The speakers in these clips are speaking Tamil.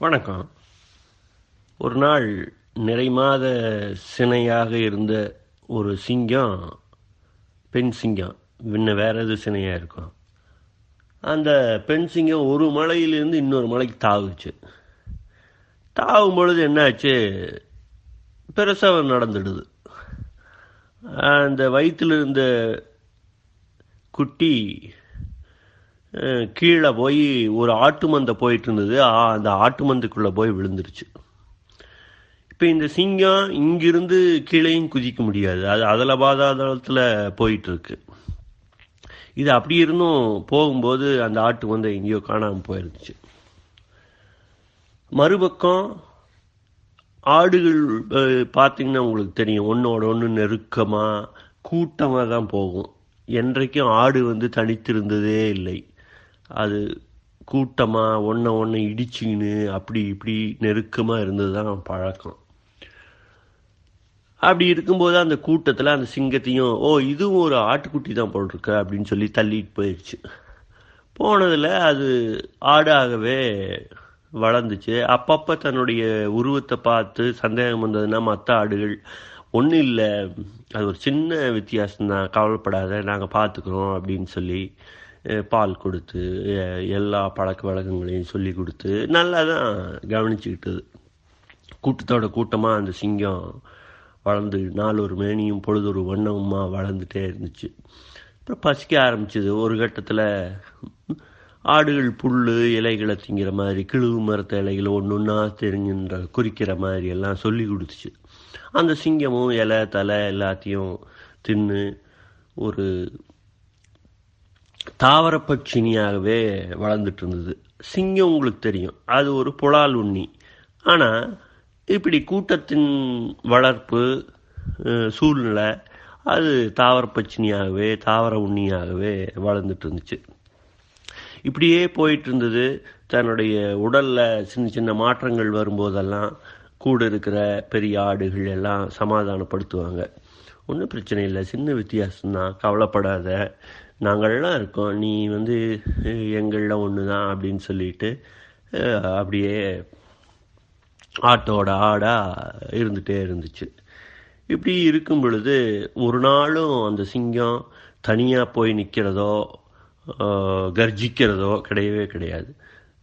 வணக்கம். ஒரு நாள் நிறைமாத சினையாக இருந்த ஒரு சிங்கம் பெண் சிங்கம் இன்னும் வேற எது சினையாக இருக்கும்? அந்த பெண் சிங்கம் ஒரு மலையிலிருந்து இன்னொரு மலைக்கு தாவுச்சு. தாவும் பொழுது என்னாச்சு? பிரசவம் நடந்துடுது. அந்த வயிற்றில் இருந்த குட்டி கீழே போய் ஒரு ஆட்டு மந்தை போயிட்டு இருந்தது. ஆ- அந்த ஆட்டு மந்தைக்குள்ளே போய் விழுந்துருச்சு. இப்போ இந்த சிங்கம் இங்கிருந்து கீழேயும் குதிக்க முடியாது. அது அதில் பாதாளத்தில் போயிட்டுருக்கு. இது அப்படி இருந்தும் போகும்போது அந்த ஆட்டு மந்தை எங்கேயோ காணாமல் போயிருந்துச்சு. மறுபக்கம் ஆடுகள் பார்த்திங்கன்னா பார்த்தீங்கன்னா உங்களுக்கு தெரியும். ஒன்றோட ஒன்று நெருக்கமாக கூட்டமாக தான் போகும். என்றைக்கும் ஆடு வந்து தனித்திருந்ததே இல்லை. அது கூட்டமாக ஒன்றை ஒன்று இடிச்சுக்கின்னு அப்படி இப்படி நெருக்கமாக இருந்தது தான் பழக்கம். அப்படி இருக்கும்போது அந்த கூட்டத்தில் அந்த சிங்கத்தையும் ஓ இதுவும் ஒரு ஆட்டுக்குட்டி தான் போட்டிருக்க அப்படின்னு சொல்லி தள்ளிட்டு போயிடுச்சு போனதில் அது ஆடாகவே வளர்ந்துச்சு. அப்பப்போ தன்னுடைய உருவத்தை பார்த்து சந்தேகம் வந்ததுன்னா மற்ற ஆடுகள் ஒன்றும் இல்லை அது ஒரு சின்ன வித்தியாசம் தான் கவலைப்படாத நாங்கள் பார்த்துக்குறோம் அப்படின்னு சொல்லி பால் கொடுத்து எல்லா பழக்க வழக்கங்களையும் சொல்லி கொடுத்து நல்லா தான் கவனிச்சுக்கிட்டது. கூட்டத்தோட கூட்டமாக அந்த சிங்கம் வளர்ந்து நாலொரு மேனியும் பொழுதொரு வண்ணமுமாக வளர்ந்துட்டே இருந்துச்சு. அப்புறம் பசிக்க ஆரம்பிச்சது. ஒரு கட்டத்தில் ஆடுகள் புல் இலைகளை திங்கிற மாதிரி கிழுவு மரத்த இலைகளை ஒன்று ஒன்றா தெரிஞ்சுன்ற குறிக்கிற மாதிரி எல்லாம் சொல்லி கொடுத்துச்சு. அந்த சிங்கமும் இலை தலை எல்லாத்தையும் தின்னு ஒரு தாவரப்பட்சினியாகவே வளர்ந்துட்டு இருந்தது. சிங்கம் உங்களுக்கு தெரியும். அது ஒரு புலால் உண்ணி. ஆனால் இப்படி கூட்டத்தின் வளர்ப்பு சூழ்நிலை அது தாவரப்பட்சினியாகவே தாவர உண்ணியாகவே வளர்ந்துட்டு இருந்துச்சு. இப்படியே போயிட்டு இருந்தது. தன்னுடைய உடலில் சின்ன சின்ன மாற்றங்கள் வரும்போதெல்லாம் கூட இருக்கிற பெரிய ஆடுகள் எல்லாம் சமாதானப்படுத்துவாங்க. ஒன்றும் பிரச்சனை இல்லை. சின்ன வித்தியாசம்தான். கவலைப்படாத. நாங்கள்லாம் இருக்கோம். நீ வந்து அஹ், எங்களில் ஒன்று தான் அப்படின்னு சொல்லிட்டு அப்படியே ஆட்டோட ஆடாக இருந்துகிட்டே இருந்துச்சு. இப்படி இருக்கும் பொழுது ஒரு நாளும் அந்த சிங்கம் தனியாக போய் நிற்கிறதோ கர்ஜிக்கிறதோ கிடையவே கிடையாது.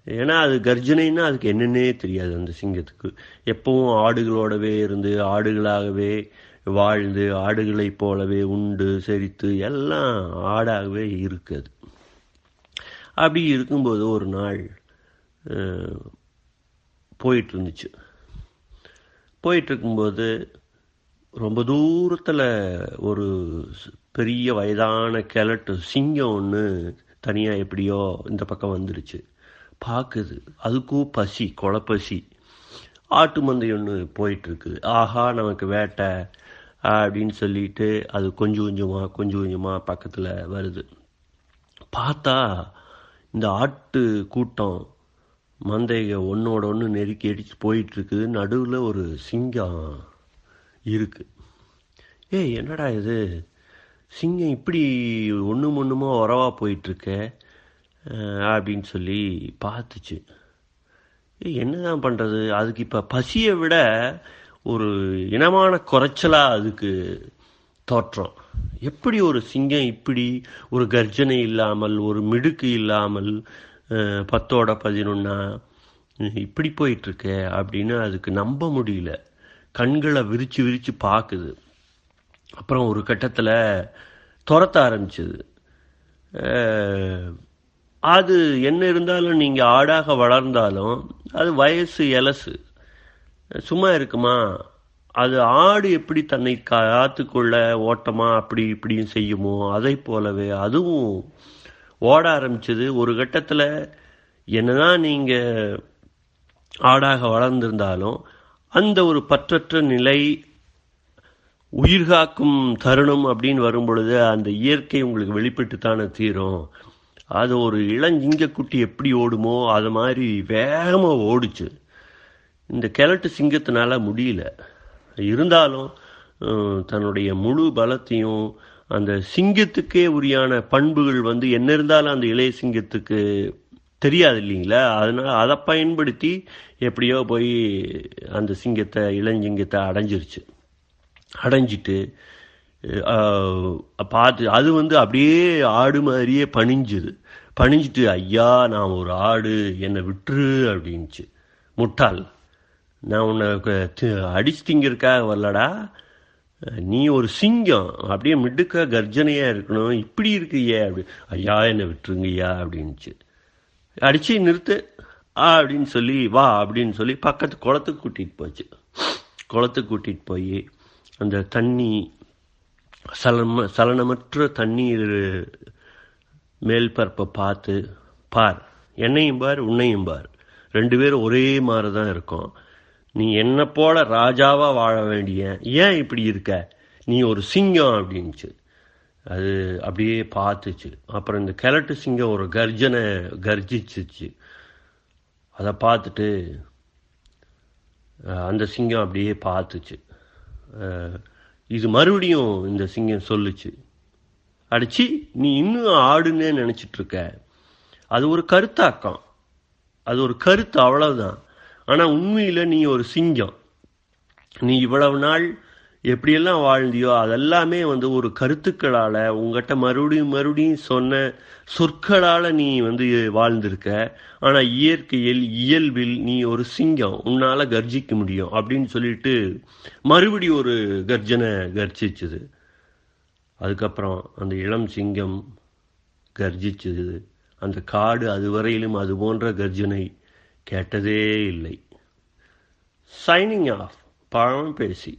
ஏன்னா அது கர்ஜனைன்னா அதுக்கு என்னென்னே தெரியாது அந்த சிங்கத்துக்கு. எப்பவும் ஆடுகளோடவே இருந்து ஆடுகளாகவே வாழ்ந்து ஆடுகளைப் போலவே உண்டு செரித்து எல்லாம் ஆடாகவே இருக்குது. அப்படி இருக்கும்போது ஒரு நாள் போயிட்டு இருந்துச்சு போயிட்டு இருக்கும்போது ரொம்ப தூரத்தில் ஒரு பெரிய வயதான கிழட்டு சிங்கம் ஒன்று தனியாக எப்படியோ இந்த பக்கம் வந்துருச்சு. பார்க்குது அதுக்கும் பசி கொலப்பசி. ஆட்டு மந்தை ஒன்று போயிட்டுருக்கு. ஆஹா நமக்கு வேட்டை. அப்படின்னு சொல்லிட்டு அது கொஞ்சம் கொஞ்சமாக கொஞ்சம் கொஞ்சமாக பக்கத்தில் வருது. பார்த்தா இந்த ஆட்டு கூட்டம் மந்தைக ஒன்றோட ஒன்று நெருக்கி அடிச்சு போயிட்டுருக்குது. நடுவில் ஒரு சிங்கம் இருக்குது ஏய் என்னடா இது? சிங்கம் இப்படி ஒன்றும் ஒன்றுமா உறவாக போயிட்டுருக்க? அப்படின்னு சொல்லி பார்த்துச்சு. ஏய் என்னதான் பண்ணுறது அதுக்கு இப்போ பசியை விட ஒரு இனமான குறைச்சலாக அதுக்கு தோற்றம். எப்படி ஒரு சிங்கம் இப்படி ஒரு கர்ஜனை இல்லாமல் ஒரு மிடுக்கு இல்லாமல் பத்தோட பதினொன்னா இப்படி போயிட்டுருக்கே அப்படின்னு அதுக்கு நம்ப முடியல. கண்களை விரித்து விரித்து பார்க்குது அப்புறம் ஒரு கட்டத்தில் துரத்த ஆரம்பிச்சது. அது என்ன இருந்தாலும் நீங்கள் ஆடாக வளர்ந்தாலும் அது வயசு எலசு. சும்மா இருக்குமா? அது ஆடு எப்படி தன்னை காத்துக்கொள்ள ஓட்டமா அப்படி இப்படியும் செய்யுமோ? அதை போலவே அதுவும் ஓட ஆரம்பிச்சது. ஒரு கட்டத்தில் என்னதான் நீங்கள் ஆடாக வளர்ந்திருந்தாலும் அந்த ஒரு பற்றற்ற நிலை உயிர்காக்கும் தருணம் அப்படின்னு வரும் பொழுது அந்த இயற்கை உங்களுக்கு வெளிப்பட்டு தானே தீரும். அது ஒரு இளஞ்சிங்கக்குட்டி எப்படி ஓடுமோ அது மாதிரி வேகமாக ஓடுச்சு. இந்த கிழட்டு சிங்கத்தினால் முடியல. இருந்தாலும் தன்னுடைய முழு பலத்தையும் அந்த சிங்கத்துக்கே உரியான பண்புகள் வந்து என்ன இருந்தாலும் அந்த இளைய சிங்கத்துக்கு தெரியாது இல்லைங்களா? அதனால் அதை பயன்படுத்தி எப்படியோ போய் அந்த சிங்கத்தை இளஞ்சிங்கத்தை அடைஞ்சிருச்சு. அடைஞ்சிட்டு பார்த்து அது வந்து அப்படியே ஆடு மாதிரியே பணிஞ்சுது. பணிஞ்சிட்டு ஐயா நான் ஒரு ஆடு என்னை விட்டுரு அப்படின்ச்சு முட்டாள். நான் உன்னை க- தி- அடிச்சு திங்கிறதுக்காக வரலடா. நீ ஒரு சிங்கம். அப்படியே மிடுக்க கர்ஜனையாக இருக்கணும். இப்படி இருக்கியே அப்படி. ஐயா என்னை விட்டுருங்கய்யா அப்படின்ச்சு அடிச்சு நிறுத்து. ஆ அப்படின்னு சொல்லி வா அப்படின்னு சொல்லி பக்கத்து குளத்துக்கு கூட்டிகிட்டு போச்சு. குளத்துக்கு கூட்டிகிட்டு போய் அந்த தண்ணி சலனம சலனமற்ற தண்ணீர் மேல்பரப்பை பார்த்து பார் என்னையும் பார் உன்னையும் பார். ரெண்டு பேரும் ஒரே மாதிரி தான் இருக்கும். நீ என்ன போல ராஜாவா வாழ வேண்டிய ஏன் இப்படி இருக்க? நீ ஒரு சிங்கம் அப்படின்ச்சு அது அப்படியே பார்த்துச்சு. அப்புறம் இந்த கிழட்டு சிங்கம் ஒரு கர்ஜனை கர்ஜிச்சிச்சு. அதை பார்த்துட்டு அந்த சிங்கம் அப்படியே பார்த்துச்சு. இது மறுபடியும் இந்த சிங்கம் சொல்லுச்சு. அடிச்சு நீ இன்னும் ஆடுன்னே நினச்சிட்ருக்க இருக்க. அது ஒரு கருத்தாக்கம். அது ஒரு கருத்து அவ்வளவுதான். ஆனால் உண்மையில் நீ ஒரு சிங்கம். நீ இவ்வளவு நாள் எப்படியெல்லாம் வாழ்ந்தியோ அதெல்லாமே வந்து ஒரு கருத்துக்களால் உங்ககிட்ட மறுபடியும் மறுபடியும் சொன்ன சொற்களால் நீ வந்து வாழ்ந்திருக்க. ஆனால் இயற்கையில் இயல்பில் நீ ஒரு சிங்கம். உன்னால் கர்ஜிக்க முடியும் அப்படின்னு சொல்லிட்டு மறுபடி ஒரு கர்ஜனை கர்ஜிச்சுது. அதுக்கப்புறம் அந்த இளம் சிங்கம் கர்ஜிச்சது. அந்த காடு அதுவரையிலும் அது போன்ற கர்ஜனை கேட்டதே இல்லை. சைனிங் ஆஃப் பழம் பேசி.